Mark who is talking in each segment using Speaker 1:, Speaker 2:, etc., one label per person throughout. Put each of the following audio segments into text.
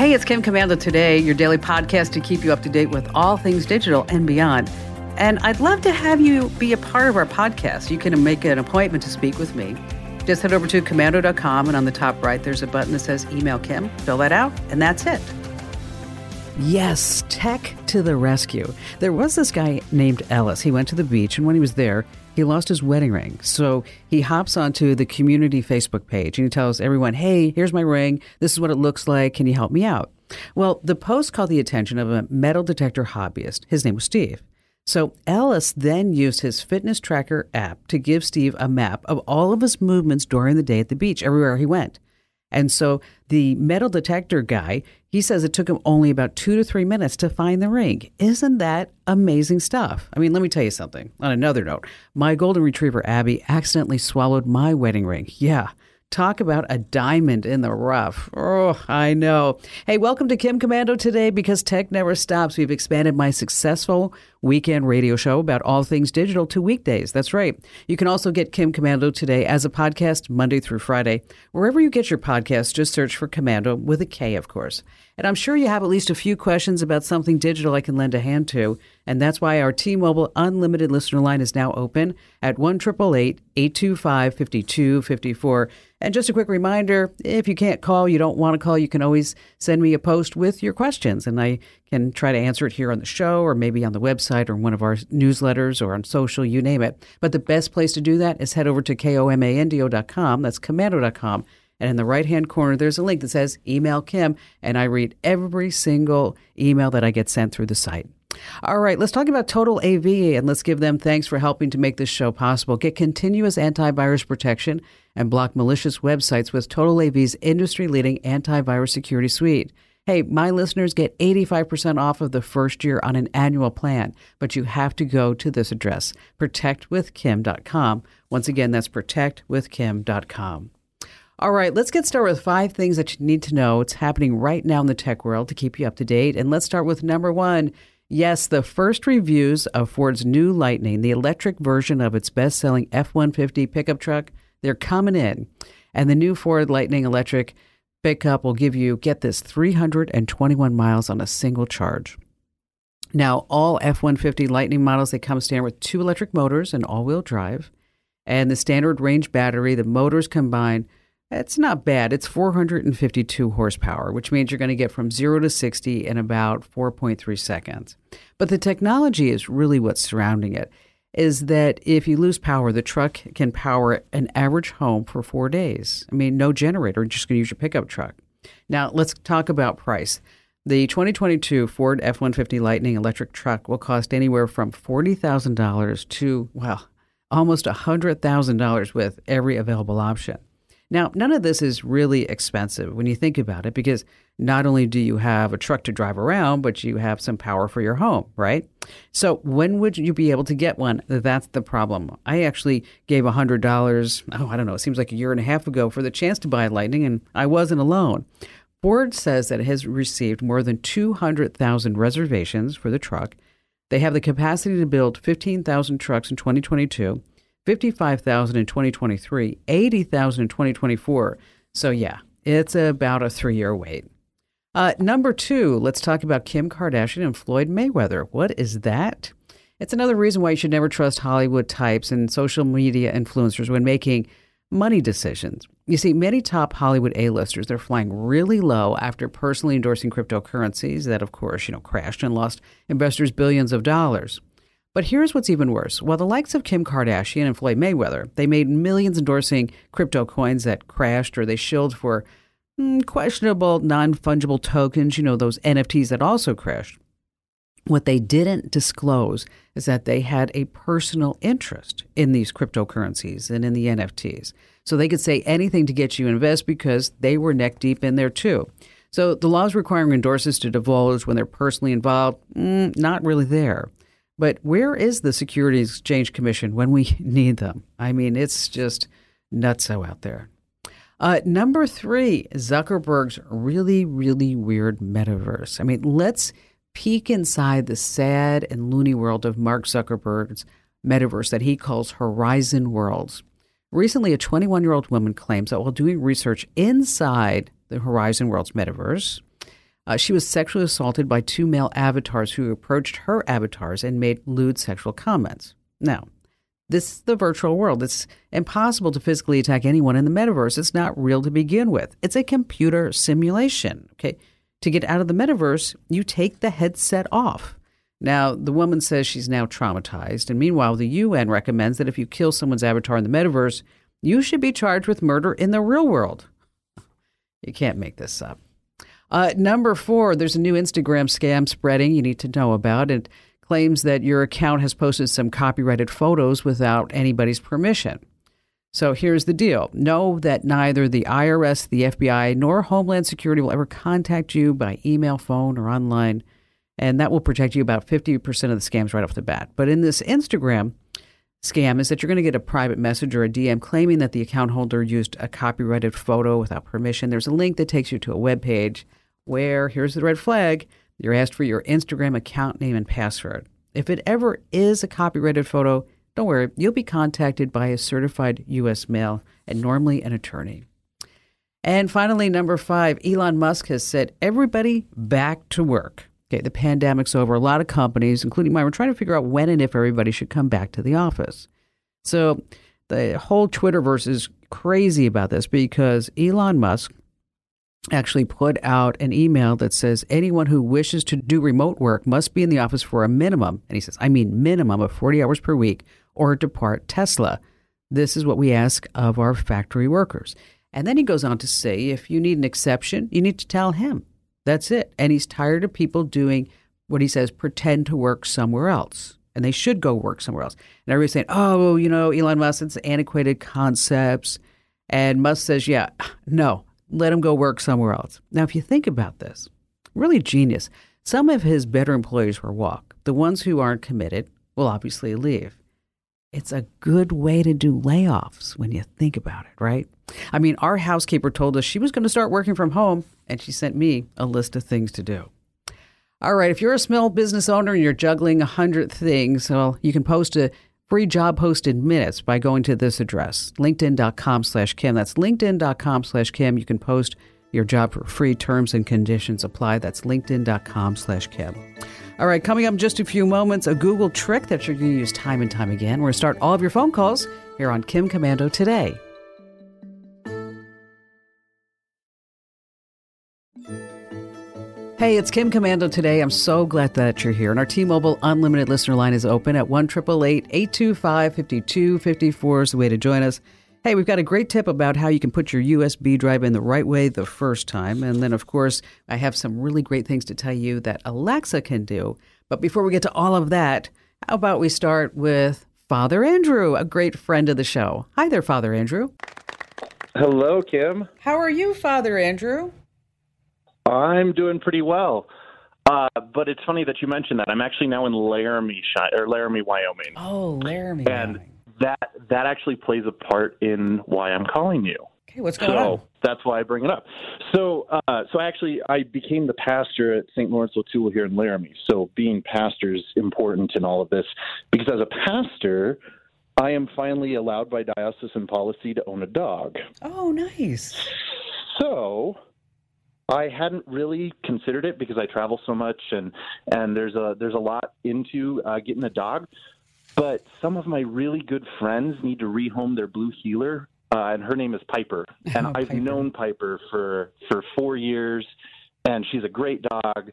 Speaker 1: Hey, it's Kim Komando today, your daily podcast to keep you up to date with all things digital and beyond. And I'd love to have you be a part of our podcast. You can make an appointment to speak with me. Just head over to komando.com, and on the top right, there's a button that says Email Kim. Fill that out, and that's it. Yes, tech to the rescue. There was this guy named Ellis. He went to the beach, and when he was there, he lost his wedding ring. So he hops onto the community Facebook page and he tells everyone, Hey, here's my ring. This is what it looks like. Can you help me out? Well, the post caught the attention of a metal detector hobbyist. His name was Steve. So Ellis then used his fitness tracker app to give Steve a map of all of his movements during the day at the beach, everywhere he went. And so the metal detector guy, he says it took him only about two to three minutes to find the ring. Isn't that amazing stuff? I mean, let me tell you something. On another note, my golden retriever Abby accidentally swallowed my wedding ring. Yeah, Talk about a diamond in the rough. Oh, I know. Hey, welcome to Kim Komando today because tech never stops. We've expanded my successful weekend radio show about all things digital to weekdays. That's right. You can also get Kim Komando today as a podcast Monday through Friday. Wherever you get your podcast, just search for Commando with a K, of course. And I'm sure you have at least a few questions about something digital I can lend a hand to. And that's why our T Mobile Unlimited listener line is now open at 1 825 5254. And just a quick reminder if you can't call, you don't want to call, you can always send me a post with your questions, and I can try to answer it here on the show or maybe on the website or one of our newsletters or on social, you name it. But the best place to do that is head over to komando.com. That's komando.com. And in the right hand corner, there's a link that says Email Kim, and I read every single email that I get sent through the site. All right, let's talk about Total AV and let's give them thanks for helping to make this show possible. Get continuous antivirus protection and block malicious websites with Total AV's industry leading antivirus security suite. Hey, my listeners get 85% off of the first year on an annual plan, but you have to go to this address, protectwithkim.com. Once again, that's protectwithkim.com. All right, let's get started with five things that you need to know. It's happening right now in the tech world to keep you up to date. And let's start with number one. Yes, the first reviews of Ford's new Lightning, the electric version of its best selling F 150 pickup truck, they're coming in. And the new Ford Lightning electric pickup will give you, get this, 321 miles on a single charge. Now, all F 150 Lightning models, they come standard with two electric motors and all wheel drive. And the standard range battery, the motors combine it's not bad. It's 452 horsepower, which means you're going to get from 0 to 60 in about 4.3 seconds. But the technology is really what's surrounding it is that if you lose power, the truck can power an average home for 4 days. I mean, no generator, just going to use your pickup truck. Now, let's talk about price. The 2022 Ford F-150 Lightning electric truck will cost anywhere from $40,000 to, well, almost $100,000 with every available option. Now, none of this is really expensive when you think about it, because not only do you have a truck to drive around, but you have some power for your home, right? So, when would you be able to get one? That's the problem. I actually gave $100, oh, I don't know, it seems like a year and a half ago for the chance to buy Lightning, and I wasn't alone. Ford says that it has received more than 200,000 reservations for the truck. They have the capacity to build 15,000 trucks in 2022 55,000 in 2023, 80,000 in 2024. So yeah, it's about a 3-year wait. Uh, number 2, let's talk about Kim Kardashian and Floyd Mayweather. What is that? It's another reason why you should never trust Hollywood types and social media influencers when making money decisions. You see, many top Hollywood A-listers, they're flying really low after personally endorsing cryptocurrencies that, of course, you know, crashed and lost investors billions of dollars. But here's what's even worse. While the likes of Kim Kardashian and Floyd Mayweather, they made millions endorsing crypto coins that crashed or they shilled for mm, questionable non-fungible tokens, you know, those NFTs that also crashed. What they didn't disclose is that they had a personal interest in these cryptocurrencies and in the NFTs. So they could say anything to get you to invest because they were neck deep in there too. So the laws requiring endorsers to divulge when they're personally involved, mm, not really there. But where is the Securities Exchange Commission when we need them? I mean, it's just nutso out there. Uh, number three, Zuckerberg's really, really weird metaverse. I mean, let's peek inside the sad and loony world of Mark Zuckerberg's metaverse that he calls Horizon Worlds. Recently, a 21 year old woman claims that while doing research inside the Horizon Worlds metaverse, Uh, she was sexually assaulted by two male avatars who approached her avatars and made lewd sexual comments. Now, this is the virtual world. It's impossible to physically attack anyone in the metaverse. It's not real to begin with. It's a computer simulation. Okay. To get out of the metaverse, you take the headset off. Now, the woman says she's now traumatized. And meanwhile, the UN recommends that if you kill someone's avatar in the metaverse, you should be charged with murder in the real world. You can't make this up. Uh, number four, there's a new Instagram scam spreading you need to know about. It claims that your account has posted some copyrighted photos without anybody's permission. So here's the deal know that neither the IRS, the FBI, nor Homeland Security will ever contact you by email, phone, or online. And that will protect you about 50% of the scams right off the bat. But in this Instagram scam, is that you're going to get a private message or a DM claiming that the account holder used a copyrighted photo without permission. There's a link that takes you to a web page where, here's the red flag, you're asked for your Instagram account name and password. If it ever is a copyrighted photo, don't worry, you'll be contacted by a certified U.S. mail and normally an attorney. And finally, number five, Elon Musk has said everybody back to work. Okay, the pandemic's over. A lot of companies, including mine, were trying to figure out when and if everybody should come back to the office. So the whole Twitterverse is crazy about this because Elon Musk actually put out an email that says anyone who wishes to do remote work must be in the office for a minimum, and he says, I mean minimum of 40 hours per week or depart Tesla. This is what we ask of our factory workers. And then he goes on to say, if you need an exception, you need to tell him. That's it. And he's tired of people doing what he says, pretend to work somewhere else. And they should go work somewhere else. And everybody's saying, oh, you know, Elon Musk, it's antiquated concepts. And Musk says, yeah, no, let him go work somewhere else. Now, if you think about this, really genius. Some of his better employees will walk. The ones who aren't committed will obviously leave. It's a good way to do layoffs when you think about it, right? I mean, our housekeeper told us she was going to start working from home, and she sent me a list of things to do. All right, if you're a small business owner and you're juggling a hundred things, well, you can post a free job post in minutes by going to this address, linkedin.com slash Kim. That's linkedin.com slash Kim. You can post your job for free. Terms and conditions apply. That's linkedin.com slash Kim. All right, coming up in just a few moments, a Google trick that you're going to use time and time again. We're going to start all of your phone calls here on Kim Komando today. Hey, it's Kim Komando today. I'm so glad that you're here. And our T Mobile Unlimited listener line is open at 1 825 5254 is the way to join us. Hey, we've got a great tip about how you can put your USB drive in the right way the first time. And then, of course, I have some really great things to tell you that Alexa can do. But before we get to all of that, how about we start with Father Andrew, a great friend of the show. Hi there, Father Andrew.
Speaker 2: Hello, Kim.
Speaker 1: How are you, Father Andrew?
Speaker 2: I'm doing pretty well. Uh, but it's funny that you mentioned that. I'm actually now in Laramie, or Laramie, Wyoming.
Speaker 1: Oh, Laramie.
Speaker 2: And Wyoming. that that actually plays a part in why I'm calling you.
Speaker 1: Okay, what's going
Speaker 2: so
Speaker 1: on?
Speaker 2: that's why I bring it up. So, uh, so actually, I became the pastor at St. Laurence O'Toole here in Laramie. So, being pastor is important in all of this because as a pastor, I am finally allowed by diocesan policy to own a dog.
Speaker 1: Oh, nice.
Speaker 2: So, I hadn't really considered it because I travel so much and and there's a there's a lot into uh, getting a dog. But some of my really good friends need to rehome their blue heeler, uh, and her name is Piper. And
Speaker 1: oh,
Speaker 2: I've
Speaker 1: Piper.
Speaker 2: known Piper for for four years, and she's a great dog.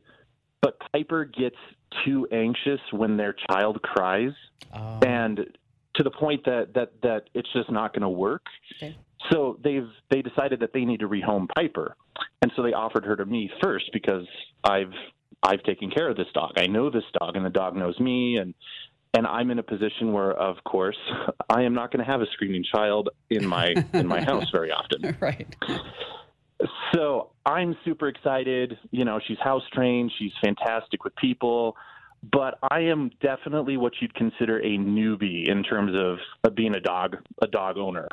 Speaker 2: But Piper gets too anxious when their child cries,
Speaker 1: Oh.
Speaker 2: and to the point that that that it's just not going to work.
Speaker 1: Okay.
Speaker 2: So they've they decided that they need to rehome Piper, and so they offered her to me first because I've I've taken care of this dog. I know this dog, and the dog knows me, and and I'm in a position where, of course, I am not going to have a screaming child in my in my house very often.
Speaker 1: right.
Speaker 2: So I'm super excited. You know, she's house trained. She's fantastic with people. But I am definitely what you'd consider a newbie in terms of, of being a dog a dog owner.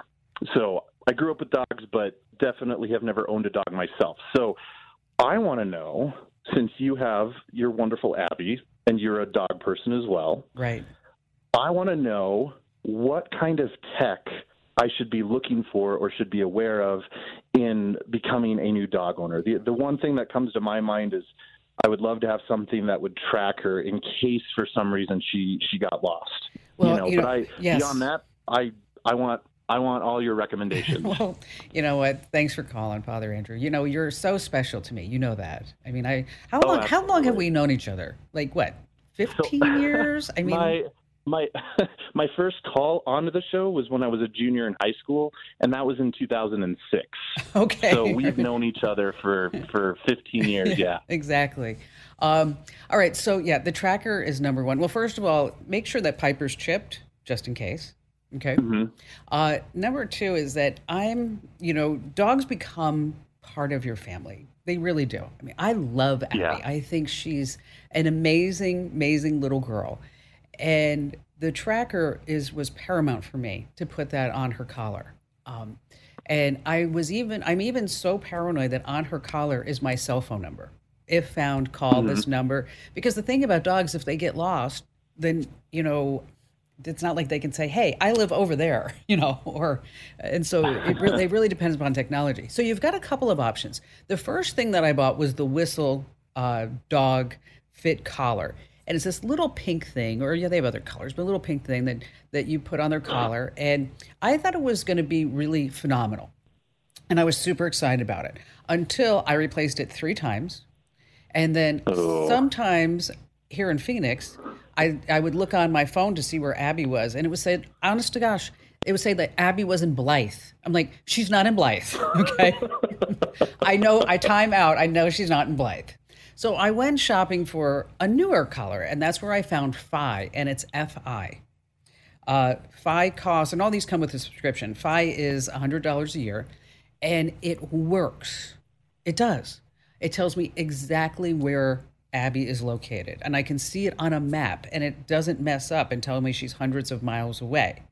Speaker 2: So I grew up with dogs, but definitely have never owned a dog myself. So I want to know, since you have your wonderful Abby and you're a dog person as well,
Speaker 1: Right.
Speaker 2: I want to know what kind of tech I should be looking for or should be aware of in becoming a new dog owner. The the one thing that comes to my mind is I would love to have something that would track her in case for some reason she she got lost.
Speaker 1: Well,
Speaker 2: you know,
Speaker 1: you know,
Speaker 2: but I
Speaker 1: yes.
Speaker 2: beyond that, I I want I want all your recommendations.
Speaker 1: well, you know what? Thanks for calling, Father Andrew. You know, you're so special to me. You know that. I mean, I how
Speaker 2: Oh,
Speaker 1: long how long have we known each other? Like what? 15 years? I mean,
Speaker 2: my my my first call onto the show was when I was a junior in high school, and that was in 2006.
Speaker 1: okay.
Speaker 2: So we've known each other for for 15 years. Yeah.
Speaker 1: exactly. Um, all right. So, yeah, the tracker is number one. Well, first of all, make sure that Piper's chipped just in case. Okay.
Speaker 2: Mhm.
Speaker 1: Uh, number two is that I'm, you know, dogs become part of your family. They really do. I mean, I love Abby.
Speaker 2: Yeah.
Speaker 1: I think she's an amazing, amazing little girl. And the tracker is was paramount for me to put that on her collar. Um, and I was even I'm even so paranoid that on her collar is my cell phone number. If found, call this number. Because the thing about dogs, if they get lost, then you know it's not like they can say, "Hey, I live over there," you know, or and so it really, it really depends upon technology. So you've got a couple of options. The first thing that I bought was the Whistle uh, Dog Fit Collar, and it's this little pink thing, or yeah, they have other colors, but a little pink thing that that you put on their collar, and I thought it was going to be really phenomenal, and I was super excited about it until I replaced it three times, and then sometimes here in Phoenix, I, I would look on my phone to see where Abby was, and it would say, honest to gosh, it would say that Abby was in Blythe. I'm like, she's not in Blythe. Okay. I know, I time out. I know she's not in Blythe. So I went shopping for a newer color, and that's where I found Fi, and it's FI. Uh, Fi costs, and all these come with a subscription. Fi is $100 a year, and it works. It does. It tells me exactly where Abby is located, and I can see it on a map, and it doesn't mess up and tell me she's hundreds of miles away.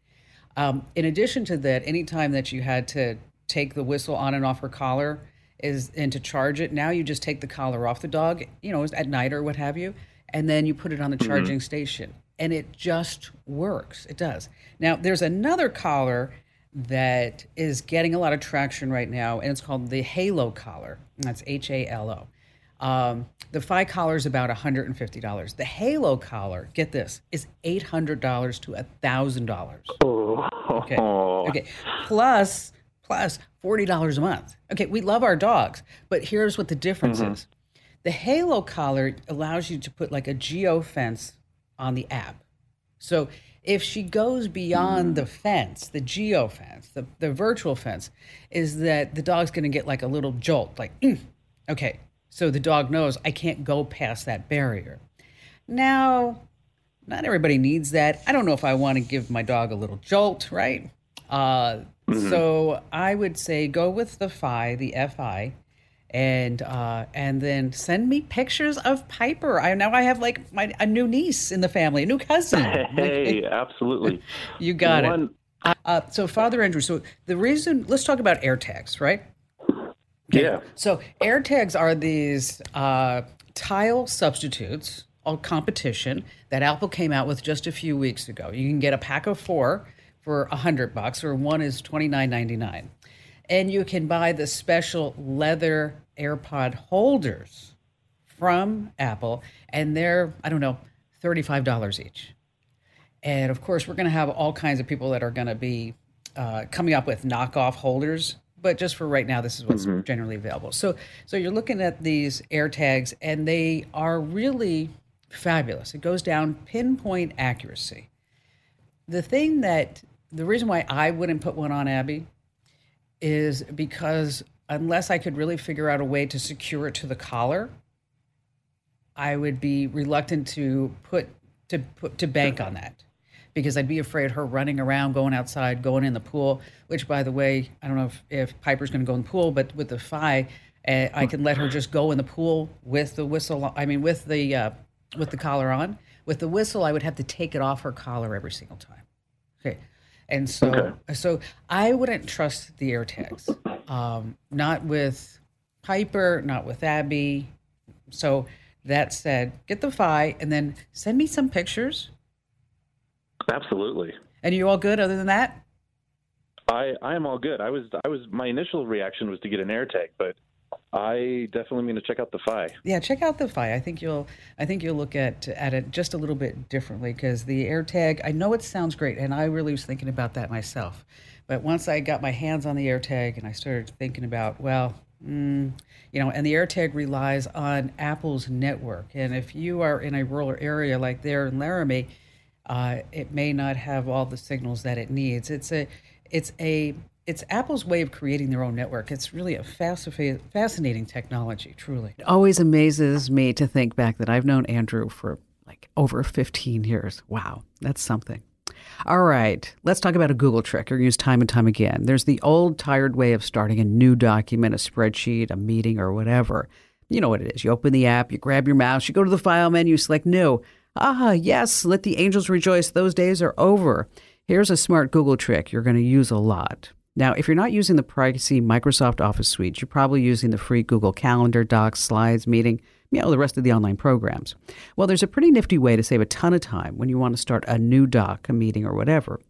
Speaker 1: Um, in addition to that, anytime that you had to take the whistle on and off her collar is and to charge it, now you just take the collar off the dog, you know, at night or what have you, and then you put it on the charging station, and it just works. It does. Now, there's another collar that is getting a lot of traction right now, and it's called the Halo collar. And that's H A L O. Um, the Fi collar is about $150. The Halo collar, get this, is $800 to $1,000.
Speaker 2: Oh.
Speaker 1: Okay. Okay. Plus, plus forty dollars a month. Okay, we love our dogs, but here's what the difference is: the Halo collar allows you to put like a geo fence on the app. So if she goes beyond the fence, the geo fence, the, the virtual fence, is that the dog's going to get like a little jolt, like, "Mm." okay, so the dog knows I can't go past that barrier. Now, not everybody needs that. I don't know if I want to give my dog a little jolt, right? Uh, So I would say go with the FI, the Fi, and uh, and then send me pictures of Piper. I now I have like my a new niece in the family, a new cousin.
Speaker 2: Hey, absolutely.
Speaker 1: you got it.
Speaker 2: One,
Speaker 1: Uh, so Father Andrew, so the reason let's talk about air tags, right?
Speaker 2: Yeah.
Speaker 1: So air tags are these uh, tile substitutes, all competition that Apple came out with just a few weeks ago. You can get a pack of four for a hundred bucks, or one is twenty nine ninety nine, and you can buy the special leather AirPod holders from Apple, and they're I don't know thirty five dollars each. And of course, we're going to have all kinds of people that are going to be uh, coming up with knockoff holders. But just for right now, this is what's mm-hmm. generally available. So, so you're looking at these air tags, and they are really fabulous. It goes down pinpoint accuracy. The thing that the reason why I wouldn't put one on Abby is because unless I could really figure out a way to secure it to the collar, I would be reluctant to put to put to bank on that because I'd be afraid her running around, going outside, going in the pool. Which, by the way, I don't know if, if Piper's going to go in the pool, but with the Fi, uh, I can let her just go in the pool with the whistle. I mean, with the uh, with the collar on. With the whistle, I would have to take it off her collar every single time. Okay, and so
Speaker 2: Okay.
Speaker 1: so I wouldn't trust the air tags. Um, not with Piper, not with Abby. So that said, get the Fi and then send me some pictures.
Speaker 2: Absolutely.
Speaker 1: And you all good other than that?
Speaker 2: I I am all good. I was I was my initial reaction was to get an AirTag, but I definitely mean to check out the Fi.
Speaker 1: Yeah, check out the Fi. I think you'll I think you'll look at at it just a little bit differently because the AirTag. I know it sounds great, and I really was thinking about that myself. But once I got my hands on the AirTag and I started thinking about, well, mm, you know, and the AirTag relies on Apple's network, and if you are in a rural area like there in Laramie, uh, it may not have all the signals that it needs. It's a it's a it's Apple's way of creating their own network. It's really a fascinating technology, truly. It always amazes me to think back that I've known Andrew for like over 15 years. Wow, that's something. All right, let's talk about a Google trick you're used time and time again. There's the old, tired way of starting a new document, a spreadsheet, a meeting, or whatever. You know what it is. You open the app, you grab your mouse, you go to the file menu, select new. Ah, yes, let the angels rejoice. Those days are over. Here's a smart Google trick you're going to use a lot. Now, if you're not using the pricey Microsoft Office suite, you're probably using the free Google Calendar, Docs, Slides, Meeting, you know, the rest of the online programs. Well, there's a pretty nifty way to save a ton of time when you want to start a new doc, a meeting, or whatever.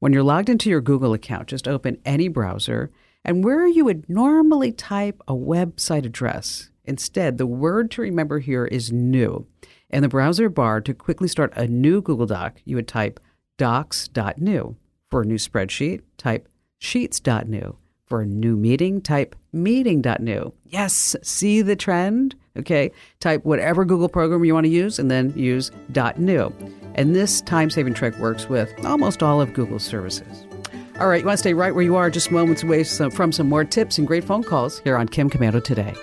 Speaker 1: When you're logged into your Google account, just open any browser, and where you would normally type a website address, instead, the word to remember here is new. In the browser bar, to quickly start a new Google Doc, you would type docs.new. For a new spreadsheet, type sheets.new. For a new meeting, type meeting.new. Yes, see the trend? Okay, type whatever Google program you want to use and then use .new. And this time-saving trick works with almost all of Google's services. All right, you want to stay right where you are, just moments away from some more tips and great phone calls here on Kim Komando Today.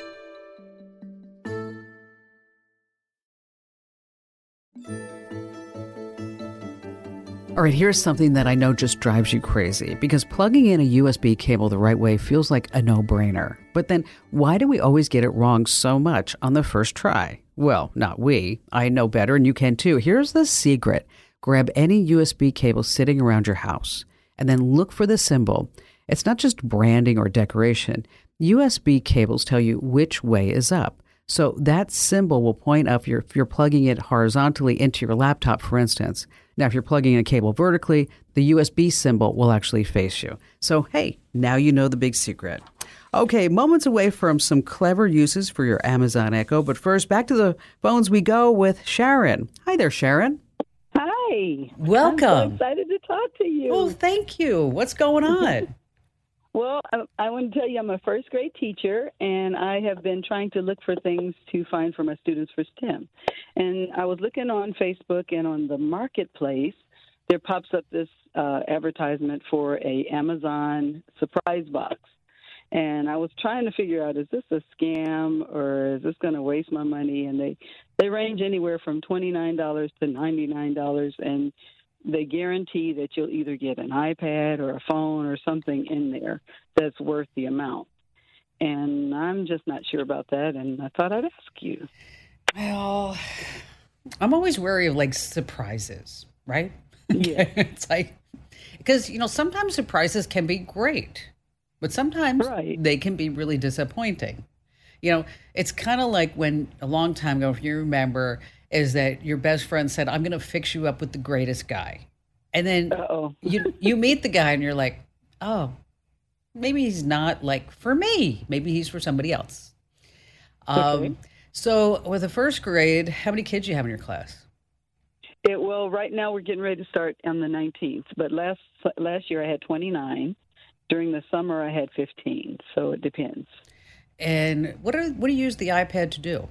Speaker 1: All right, here's something that I know just drives you crazy because plugging in a USB cable the right way feels like a no brainer. But then, why do we always get it wrong so much on the first try? Well, not we. I know better, and you can too. Here's the secret grab any USB cable sitting around your house and then look for the symbol. It's not just branding or decoration, USB cables tell you which way is up. So that symbol will point up your, if you're plugging it horizontally into your laptop, for instance. Now, if you're plugging a cable vertically, the USB symbol will actually face you. So, hey, now you know the big secret. Okay, moments away from some clever uses for your Amazon Echo, but first, back to the phones we go with Sharon. Hi there, Sharon.
Speaker 3: Hi.
Speaker 1: Welcome.
Speaker 3: I'm so excited to talk to you.
Speaker 1: Oh, thank you. What's going on?
Speaker 3: Well, I, I, want to tell you, I'm a first grade teacher, and I have been trying to look for things to find for my students for STEM. And I was looking on Facebook and on the marketplace. There pops up this uh, advertisement for a Amazon surprise box, and I was trying to figure out is this a scam or is this going to waste my money? And they they range anywhere from twenty nine dollars to ninety nine dollars, and they guarantee that you'll either get an iPad or a phone or something in there that's worth the amount. And I'm just not sure about that, and I thought I'd ask you.
Speaker 1: Well, I'm always wary of like surprises, right?
Speaker 3: Yeah.
Speaker 1: it's like, because, you know, sometimes surprises can be great, but sometimes
Speaker 3: right.
Speaker 1: they can be really disappointing. You know, it's kind of like when a long time ago, if you remember, is that your best friend said, "I'm going to fix you up with the greatest guy," and then you you meet the guy and you're like, "Oh, maybe he's not like for me. Maybe he's for somebody else." Um, okay. So, with the first grade, how many kids do you have in your class?
Speaker 3: It, well, right now we're getting ready to start on the 19th, but last last year I had 29. During the summer I had 15, so it depends.
Speaker 1: And what are what do you use the iPad to do?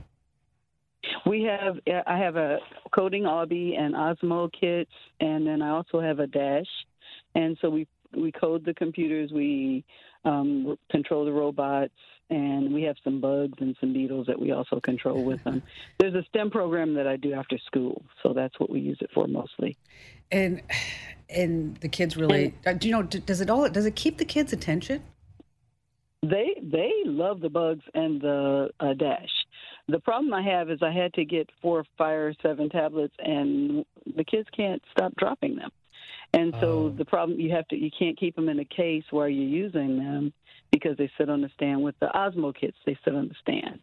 Speaker 3: We have I have a coding Obby and Osmo kits, and then I also have a Dash, and so we we code the computers, we um, control the robots, and we have some bugs and some beetles that we also control with them. There's a STEM program that I do after school, so that's what we use it for mostly.
Speaker 1: And and the kids really and, uh, do you know does it all does it keep the kids' attention?
Speaker 3: They they love the bugs and the uh, dash. The problem I have is I had to get four Fire Seven tablets, and the kids can't stop dropping them. And so oh. the problem you have to you can't keep them in a case while you're using them because they sit on the stand with the Osmo kits. They sit on the stand,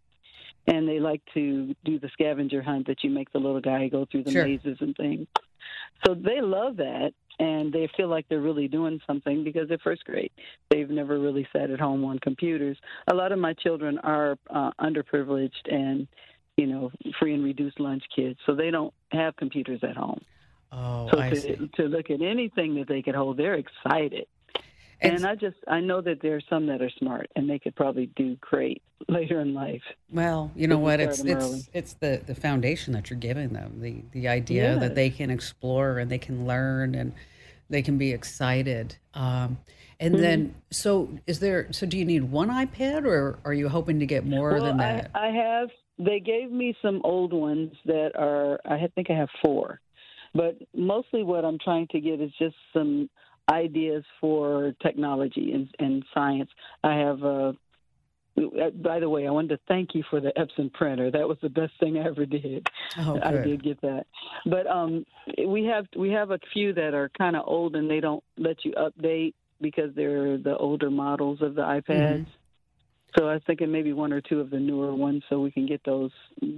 Speaker 3: and they like to do the scavenger hunt that you make the little guy go through the
Speaker 1: sure.
Speaker 3: mazes and things. So they love that. And they feel like they're really doing something because they're first grade. They've never really sat at home on computers. A lot of my children are uh, underprivileged and you know free and reduced lunch kids, so they don't have computers at home.
Speaker 1: Oh,
Speaker 3: so
Speaker 1: I
Speaker 3: to,
Speaker 1: see.
Speaker 3: to look at anything that they could hold, they're excited. And,
Speaker 1: And-
Speaker 3: I just I know that there are some that are smart and they could probably do great later in life.
Speaker 1: Well, you know what? It's it's
Speaker 3: early.
Speaker 1: it's the the foundation that you're giving them. The the idea
Speaker 3: Yes.
Speaker 1: that they can explore and they can learn and they can be excited. Um, and
Speaker 3: Mm-hmm.
Speaker 1: then, so is there? So do you need one iPad, or are you hoping to get more
Speaker 3: well,
Speaker 1: than that?
Speaker 3: I, I have. They gave me some old ones that are. I think I have four, but mostly what I'm trying to get is just some ideas for technology and, and science. I have a. By the way, I wanted to thank you for the Epson printer. That was the best thing I ever did.
Speaker 1: oh,
Speaker 3: I did get that, but um, we have we have a few that are kind of old and they don't let you update because they're the older models of the iPads. Mm-hmm. So I was thinking maybe one or two of the newer ones, so we can get those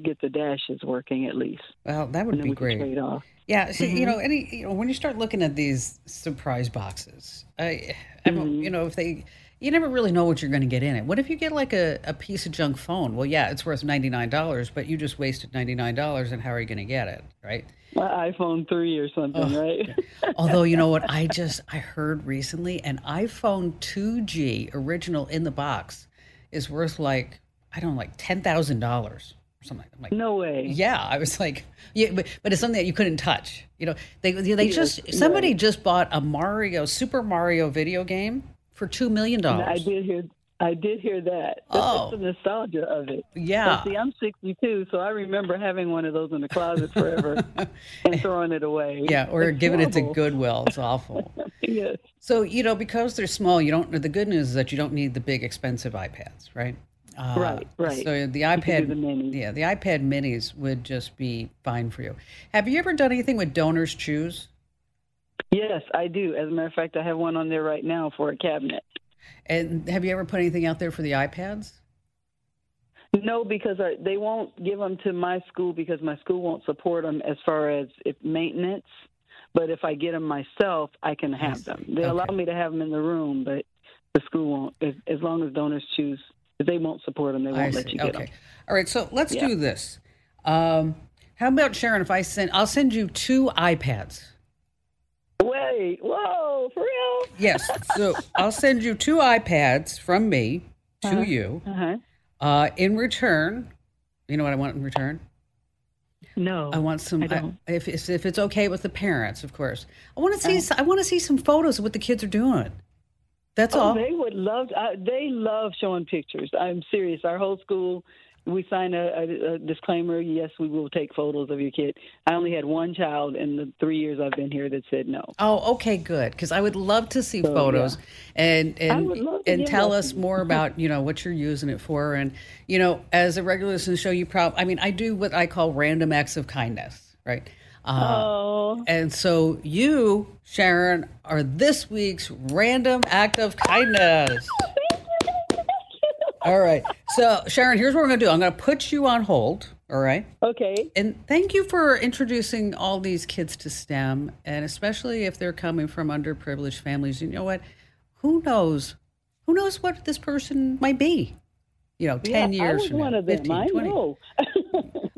Speaker 3: get the dashes working at least,
Speaker 1: Well, that would
Speaker 3: and
Speaker 1: be great.
Speaker 3: trade off.
Speaker 1: Yeah, see,
Speaker 3: Mm-hmm.
Speaker 1: you know, any you know, when you start looking at these surprise boxes, I, I
Speaker 3: Mm-hmm.
Speaker 1: you know, if they, you never really know what you're going to get in it. What if you get like a, a piece of junk phone? Well, yeah, it's worth ninety nine dollars, but you just wasted ninety nine dollars, and how are you going to get it, right?
Speaker 3: My iPhone three or something, right?
Speaker 1: Although you know what, I just I heard recently an iPhone 2G original in the box is worth like I don't know, like ten thousand dollars or something. I'm like,
Speaker 3: no way.
Speaker 1: yeah, I was like, yeah, but, but it's something that you couldn't touch. You know, they they just somebody just bought a Mario Super Mario video game for two million dollars.
Speaker 3: I did hear. I did hear that. That's
Speaker 1: Oh.
Speaker 3: the nostalgia of it.
Speaker 1: Yeah,
Speaker 3: But see, I'm 62, so I remember having one of those in the closet forever and throwing it away.
Speaker 1: yeah, or
Speaker 3: It's
Speaker 1: giving it to. Goodwill. It's awful.
Speaker 3: Yes.
Speaker 1: So you know, because they're small, you don't. The good news is that you don't need the big expensive iPads, right? Uh,
Speaker 3: Right, right.
Speaker 1: So the iPad,
Speaker 3: the
Speaker 1: yeah, the iPad Minis would just be fine for you. Have you ever done anything with Donors Choose?
Speaker 3: Yes, I do. As a matter of fact, I have one on there right now for a cabinet.
Speaker 1: And have you ever put anything out there for the iPads?
Speaker 3: No, because I, they won't give them to my school because my school won't support them as far as if maintenance. But if I get them myself, I can have them. They allow me to have them in the room, but the school won't. As, as long as donors choose, if they won't support them, they won't
Speaker 1: I
Speaker 3: let
Speaker 1: see.
Speaker 3: you get
Speaker 1: okay.
Speaker 3: them.
Speaker 1: All right. So let's
Speaker 3: Yeah.
Speaker 1: do this. Um, how about Sharon? If I send, I'll send you two iPads.
Speaker 3: Wait, whoa, for real?
Speaker 1: Yes. So I'll send you two iPads from me to you.
Speaker 3: Uh huh.
Speaker 1: Uh, in return, you know what I want in return?
Speaker 3: No,
Speaker 1: I want some.
Speaker 3: I
Speaker 1: I if it's, if it's okay with the parents, of course. I want to see. s I want to see some photos of what the kids are doing. That's
Speaker 3: Oh,
Speaker 1: all.
Speaker 3: they would love. I, they love showing pictures. I'm serious. Our whole school, we signed a, a, a disclaimer. Yes, we will take photos of your kid. I only had one child in the three years I've been here that said no.
Speaker 1: Oh, okay, good. Because I would love to see
Speaker 3: So,
Speaker 1: photos and and
Speaker 3: to
Speaker 1: and tell us more about you know what you're using it for. And you know, as a regular listener show, you probably I mean, I do what I call random acts of kindness, right? Uh,
Speaker 3: Oh,
Speaker 1: and so you, Sharon, are this week's random act of kindness. All right. So, Sharon, here's what we're going to do. I'm going to put you on hold. All right.
Speaker 3: okay.
Speaker 1: And thank you for introducing all these kids to STEM, and especially if they're coming from underprivileged families. You know what? Who knows? Who knows what this person might be? You know, 10
Speaker 3: yeah,
Speaker 1: years
Speaker 3: I was
Speaker 1: from
Speaker 3: one
Speaker 1: now,
Speaker 3: of them.
Speaker 1: 15,
Speaker 3: I
Speaker 1: 20.
Speaker 3: know.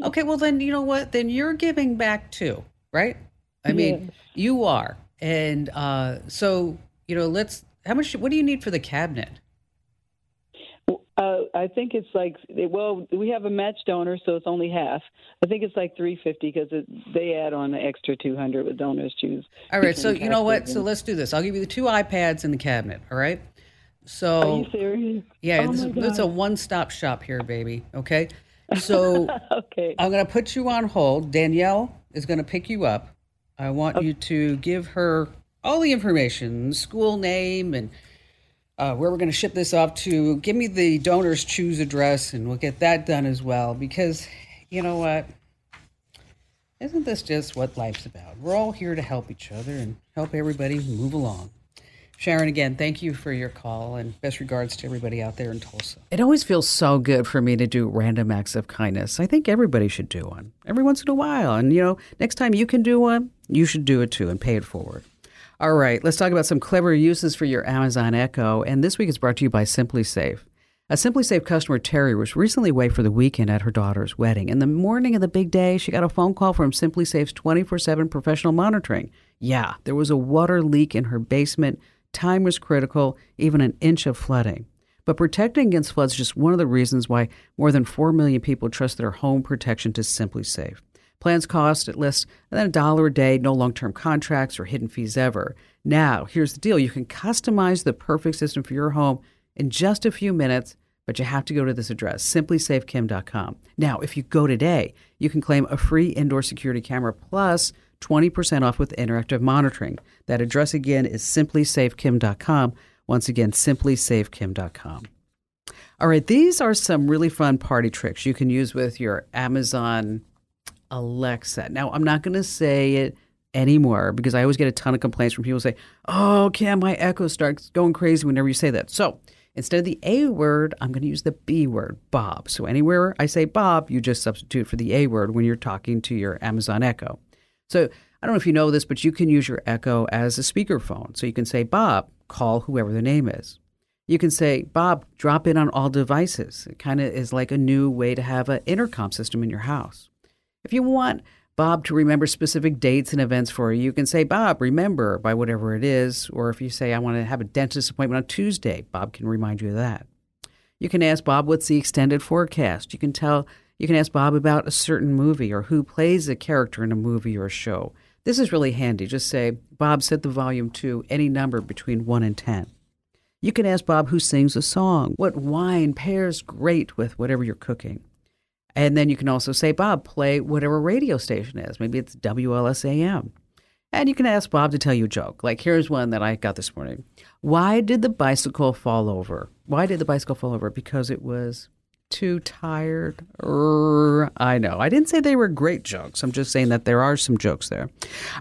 Speaker 1: Okay, well, then, you know what? Then you're giving back too, right? I mean,
Speaker 3: Yes.
Speaker 1: you are. And uh, so, you know, let's, how much, what do you need for the cabinet?
Speaker 3: Uh, I think it's like well, we have a match donor, so it's only half. I think it's like three fifty because they add on an extra two hundred with donors choose.
Speaker 1: All right, so you know what? So let's do this. I'll give you the two iPads in the cabinet, all right?
Speaker 3: Are
Speaker 1: So,
Speaker 3: you serious?
Speaker 1: Yeah,
Speaker 3: Oh my
Speaker 1: it's a one-stop shop here, baby. Okay, so
Speaker 3: Okay.
Speaker 1: I'm going to put you on hold. Danielle is going to pick you up. I want you to give her all the information, school name, and uh, where we're going to ship this off to. Give me the donors choose address, and we'll get that done as well. Because you know what? Isn't this just what life's about? We're all here to help each other and help everybody move along. Sharon, again, thank you for your call and best regards to everybody out there in Tulsa. It always feels so good for me to do random acts of kindness. I think everybody should do one every once in a while. And, you know, next time you can do one, you should do it too and pay it forward. All right, let's talk about some clever uses for your Amazon Echo. And this week is brought to you by SimpliSafe. A SimpliSafe customer, Terry, was recently away for the weekend at her daughter's wedding. In the morning of the big day, she got a phone call from SimpliSafe's 24 7 professional monitoring. Yeah, there was a water leak in her basement. Time was critical, even an inch of flooding. But protecting against floods is just one of the reasons why more than 4 million people trust their home protection to SimpliSafe. Plans cost at least then a dollar a day, no long term contracts or hidden fees ever. Now, here's the deal you can customize the perfect system for your home in just a few minutes, but you have to go to this address, simplisafekim.com. Now, if you go today, you can claim a free indoor security camera plus 20% off with interactive monitoring. That address again is simplisafekim.com. Once again, simplisafekim.com. All right, these are some really fun party tricks you can use with your Amazon Alexa. Now, I'm not going to say it anymore because I always get a ton of complaints from people say, "Oh, Kim, my Echo starts going crazy whenever you say that." So, Instead of the A word, I'm going to use the B word, Bob. So anywhere I say Bob, you just substitute for the A word when you're talking to your Amazon Echo. So I don't know if you know this, but you can use your Echo as a speakerphone. So you can say, Bob, call whoever the name is. You can say, Bob, drop in on all devices. It kind of is like a new way to have an intercom system in your house. If you want Bob to remember specific dates and events for you. You can say, Bob, remember by whatever it is. Or if you say, I want to have a dentist appointment on Tuesday, Bob can remind you of that. You can ask Bob, what's the extended forecast? You can tell, you can ask Bob about a certain movie or who plays a character in a movie or a show. This is really handy. Just say, Bob, set the volume to any number between 1 and 10. You can ask Bob who sings a song, what wine pairs great with whatever you're cooking. And then you can also say, Bob, play whatever radio station is. Maybe it's WLSAM. And you can ask Bob to tell you a joke. Like here's one that I got this morning. Why did the bicycle fall over? Why did the bicycle fall over? Because it was too tired. I know. I didn't say they were great jokes. I'm just saying that there are some jokes there.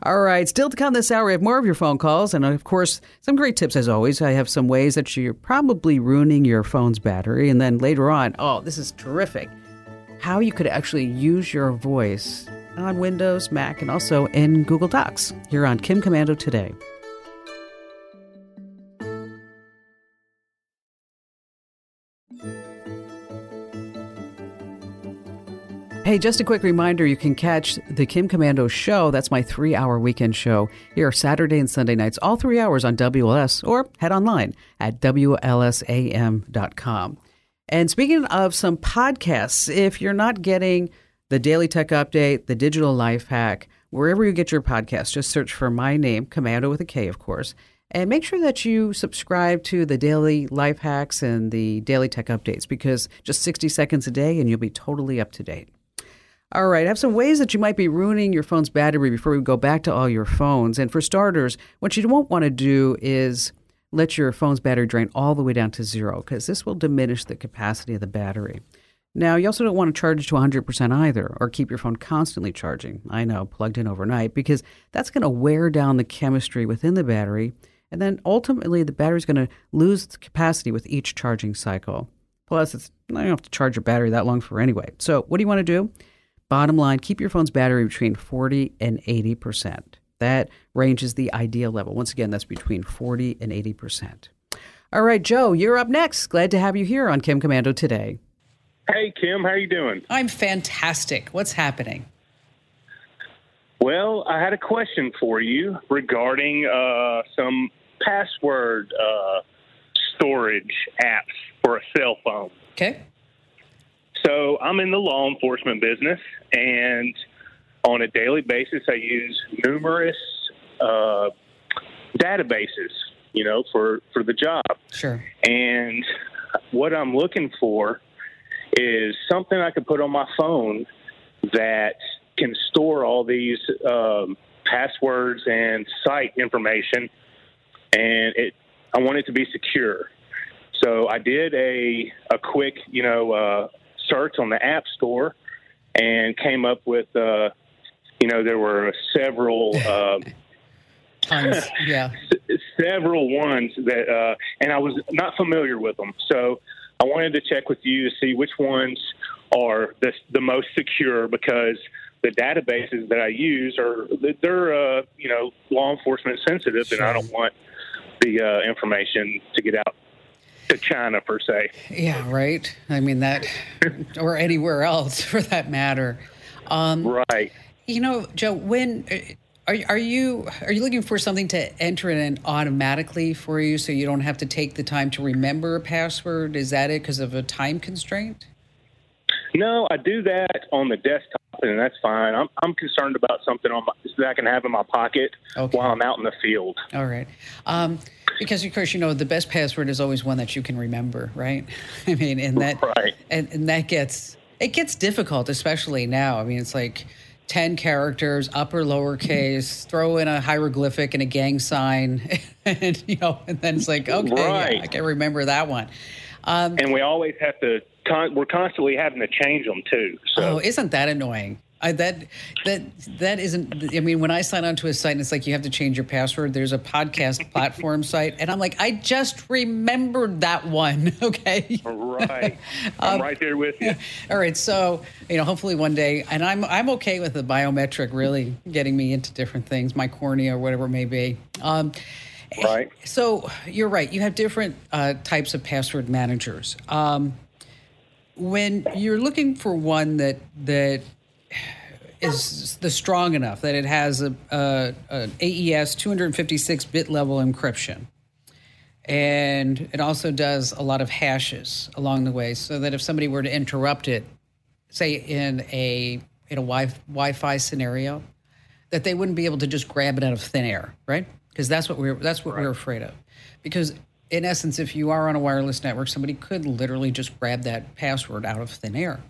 Speaker 1: All right. Still to come this hour, we have more of your phone calls. And of course, some great tips as always. I have some ways that you're probably ruining your phone's battery. And then later on, oh, this is terrific how you could actually use your voice on Windows, Mac, and also in Google Docs here on Kim Komando today. Hey, just a quick reminder you can catch the Kim Komando show. That's my three hour weekend show here Saturday and Sunday nights, all three hours on WLS, or head online at WLSAM.com. And speaking of some podcasts, if you're not getting the Daily Tech Update, the Digital Life Hack, wherever you get your podcast, just search for my name, Commando with a K, of course, and make sure that you subscribe to the Daily Life Hacks and the Daily Tech Updates because just 60 seconds a day and you'll be totally up to date. All right, I have some ways that you might be ruining your phone's battery before we go back to all your phones. And for starters, what you won't want to do is let your phone's battery drain all the way down to zero because this will diminish the capacity of the battery. Now, you also don't want to charge to 100% either or keep your phone constantly charging. I know, plugged in overnight, because that's going to wear down the chemistry within the battery. And then ultimately, the battery's going to lose its capacity with each charging cycle. Plus, it's don't have to charge your battery that long for anyway. So, what do you want to do? Bottom line, keep your phone's battery between 40 and 80%. That range is the ideal level. Once again, that's between 40 and 80%. All right, Joe, you're up next. Glad to have you here on Kim Komando today.
Speaker 4: Hey, Kim, how you doing?
Speaker 1: I'm fantastic. What's happening?
Speaker 4: Well, I had a question for you regarding uh, some password uh, storage apps for a cell phone.
Speaker 1: Okay.
Speaker 4: So I'm in the law enforcement business, and on a daily basis, I use numerous uh, databases, you know, for, for the job.
Speaker 1: Sure.
Speaker 4: And what I'm looking for is something I can put on my phone that can store all these um, passwords and site information, and it I want it to be secure. So I did a a quick, you know, uh, search on the App Store and came up with uh, you know, there were several. Uh,
Speaker 1: Tons, yeah.
Speaker 4: several ones that, uh, and I was not familiar with them. So I wanted to check with you to see which ones are the, the most secure because the databases that I use are they're uh, you know law enforcement sensitive, sure. and I don't want the uh, information to get out to China per se.
Speaker 1: Yeah, right. I mean that, or anywhere else for that matter.
Speaker 4: Um, right.
Speaker 1: You know, Joe, when are are you are you looking for something to enter in automatically for you, so you don't have to take the time to remember a password? Is that it because of a time constraint?
Speaker 4: No, I do that on the desktop, and that's fine. I'm I'm concerned about something on my, that I can have in my pocket okay. while I'm out in the field.
Speaker 1: All right, um, because of course you know the best password is always one that you can remember, right? I mean, and that
Speaker 4: right.
Speaker 1: and, and that gets it gets difficult, especially now. I mean, it's like 10 characters, upper, lowercase, throw in a hieroglyphic and a gang sign, and, you know, and then it's like, okay, right. yeah, I can remember that one.
Speaker 4: Um, and we always have to, con- we're constantly having to change them too. So.
Speaker 1: Oh, isn't that annoying? I, that that that isn't. I mean, when I sign onto a site and it's like you have to change your password. There's a podcast platform site, and I'm like, I just remembered that one. Okay.
Speaker 4: Right. I'm um, right there with you.
Speaker 1: All right. So you know, hopefully one day, and I'm I'm okay with the biometric really getting me into different things, my cornea or whatever it may be. Um,
Speaker 4: right.
Speaker 1: So you're right. You have different uh, types of password managers. Um, when you're looking for one that that is the strong enough that it has a, a, a AES 256 bit level encryption. And it also does a lot of hashes along the way so that if somebody were to interrupt it, say in a in a wi- Wi-Fi scenario, that they wouldn't be able to just grab it out of thin air, right? Because that's what we're that's what right. we're afraid of. Because in essence, if you are on a wireless network, somebody could literally just grab that password out of thin air.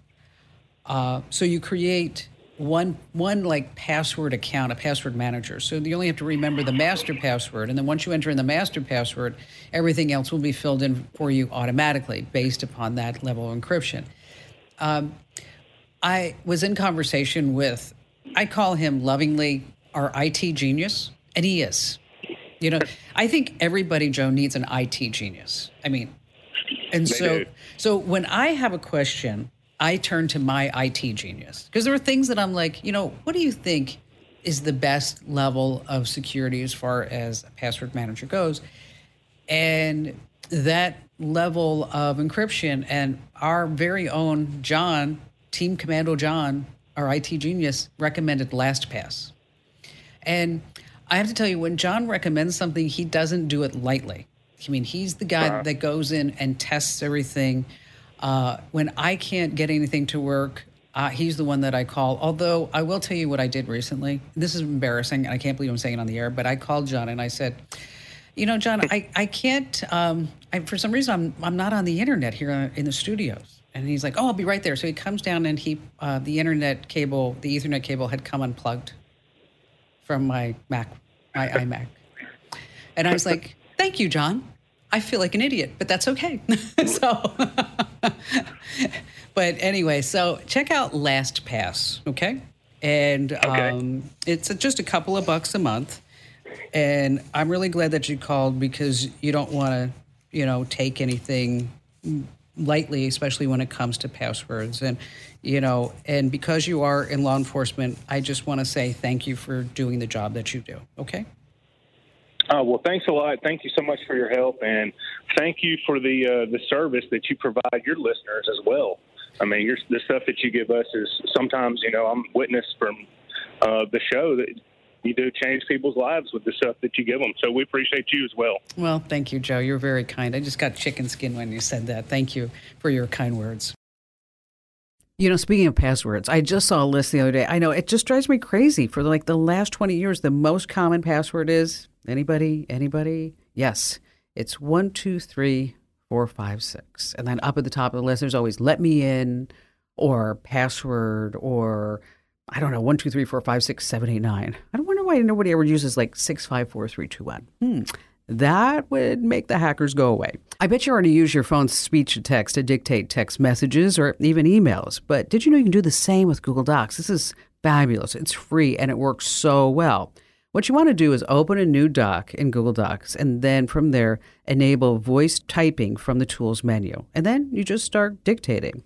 Speaker 1: Uh, so you create one one like password account, a password manager. So you only have to remember the master password, and then once you enter in the master password, everything else will be filled in for you automatically based upon that level of encryption. Um, I was in conversation with, I call him lovingly our IT genius, and he is. You know, I think everybody, Joe, needs an IT genius. I mean, and they so do. so when I have a question I turn to my IT genius because there are things that I'm like, you know, what do you think is the best level of security as far as a password manager goes? And that level of encryption and our very own John, Team Komando John, our IT genius, recommended LastPass. And I have to tell you, when John recommends something, he doesn't do it lightly. I mean, he's the guy uh-huh. that goes in and tests everything uh, when I can't get anything to work, uh, he's the one that I call. Although I will tell you what I did recently. This is embarrassing. And I can't believe I'm saying it on the air, but I called John and I said, you know, John, I, I can't, um, I, for some reason, I'm, I'm not on the internet here in the studios. And he's like, oh, I'll be right there. So he comes down and he, uh, the internet cable, the Ethernet cable had come unplugged from my Mac, my iMac. And I was like, thank you, John. I feel like an idiot, but that's okay. so, but anyway, so check out LastPass, okay? And okay. Um, it's just a couple of bucks a month. And I'm really glad that you called because you don't want to, you know, take anything lightly, especially when it comes to passwords. And, you know, and because you are in law enforcement, I just want to say thank you for doing the job that you do, okay?
Speaker 4: Uh, well, thanks a lot. Thank you so much for your help, and thank you for the uh, the service that you provide your listeners as well. I mean, your, the stuff that you give us is sometimes, you know, I'm witness from uh, the show that you do change people's lives with the stuff that you give them. So we appreciate you as well.
Speaker 1: Well, thank you, Joe. You're very kind. I just got chicken skin when you said that. Thank you for your kind words. You know, speaking of passwords, I just saw a list the other day. I know it just drives me crazy. For like the last 20 years, the most common password is anybody, anybody? Yes, it's one, two, three, four, five, six. And then up at the top of the list, there's always let me in or password or I don't know, one, two, three, four, five, six, seven, eight, nine. I don't wonder why nobody ever uses like six, five, four, three, two, one. Hmm that would make the hackers go away. I bet you already use your phone's speech to text to dictate text messages or even emails, but did you know you can do the same with Google Docs? This is fabulous. It's free and it works so well. What you want to do is open a new doc in Google Docs and then from there enable voice typing from the tools menu. And then you just start dictating.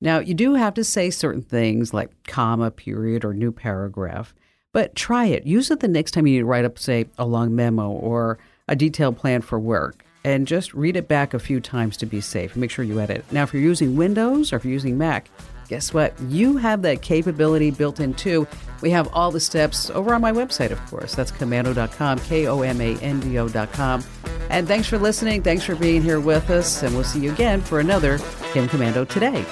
Speaker 1: Now, you do have to say certain things like comma, period, or new paragraph, but try it. Use it the next time you need to write up, say, a long memo or a detailed plan for work, and just read it back a few times to be safe. Make sure you edit. Now, if you're using Windows or if you're using Mac, guess what? You have that capability built in too. We have all the steps over on my website, of course. That's komando.com, K O M A N D O.com. And thanks for listening. Thanks for being here with us. And we'll see you again for another Kim Komando Today.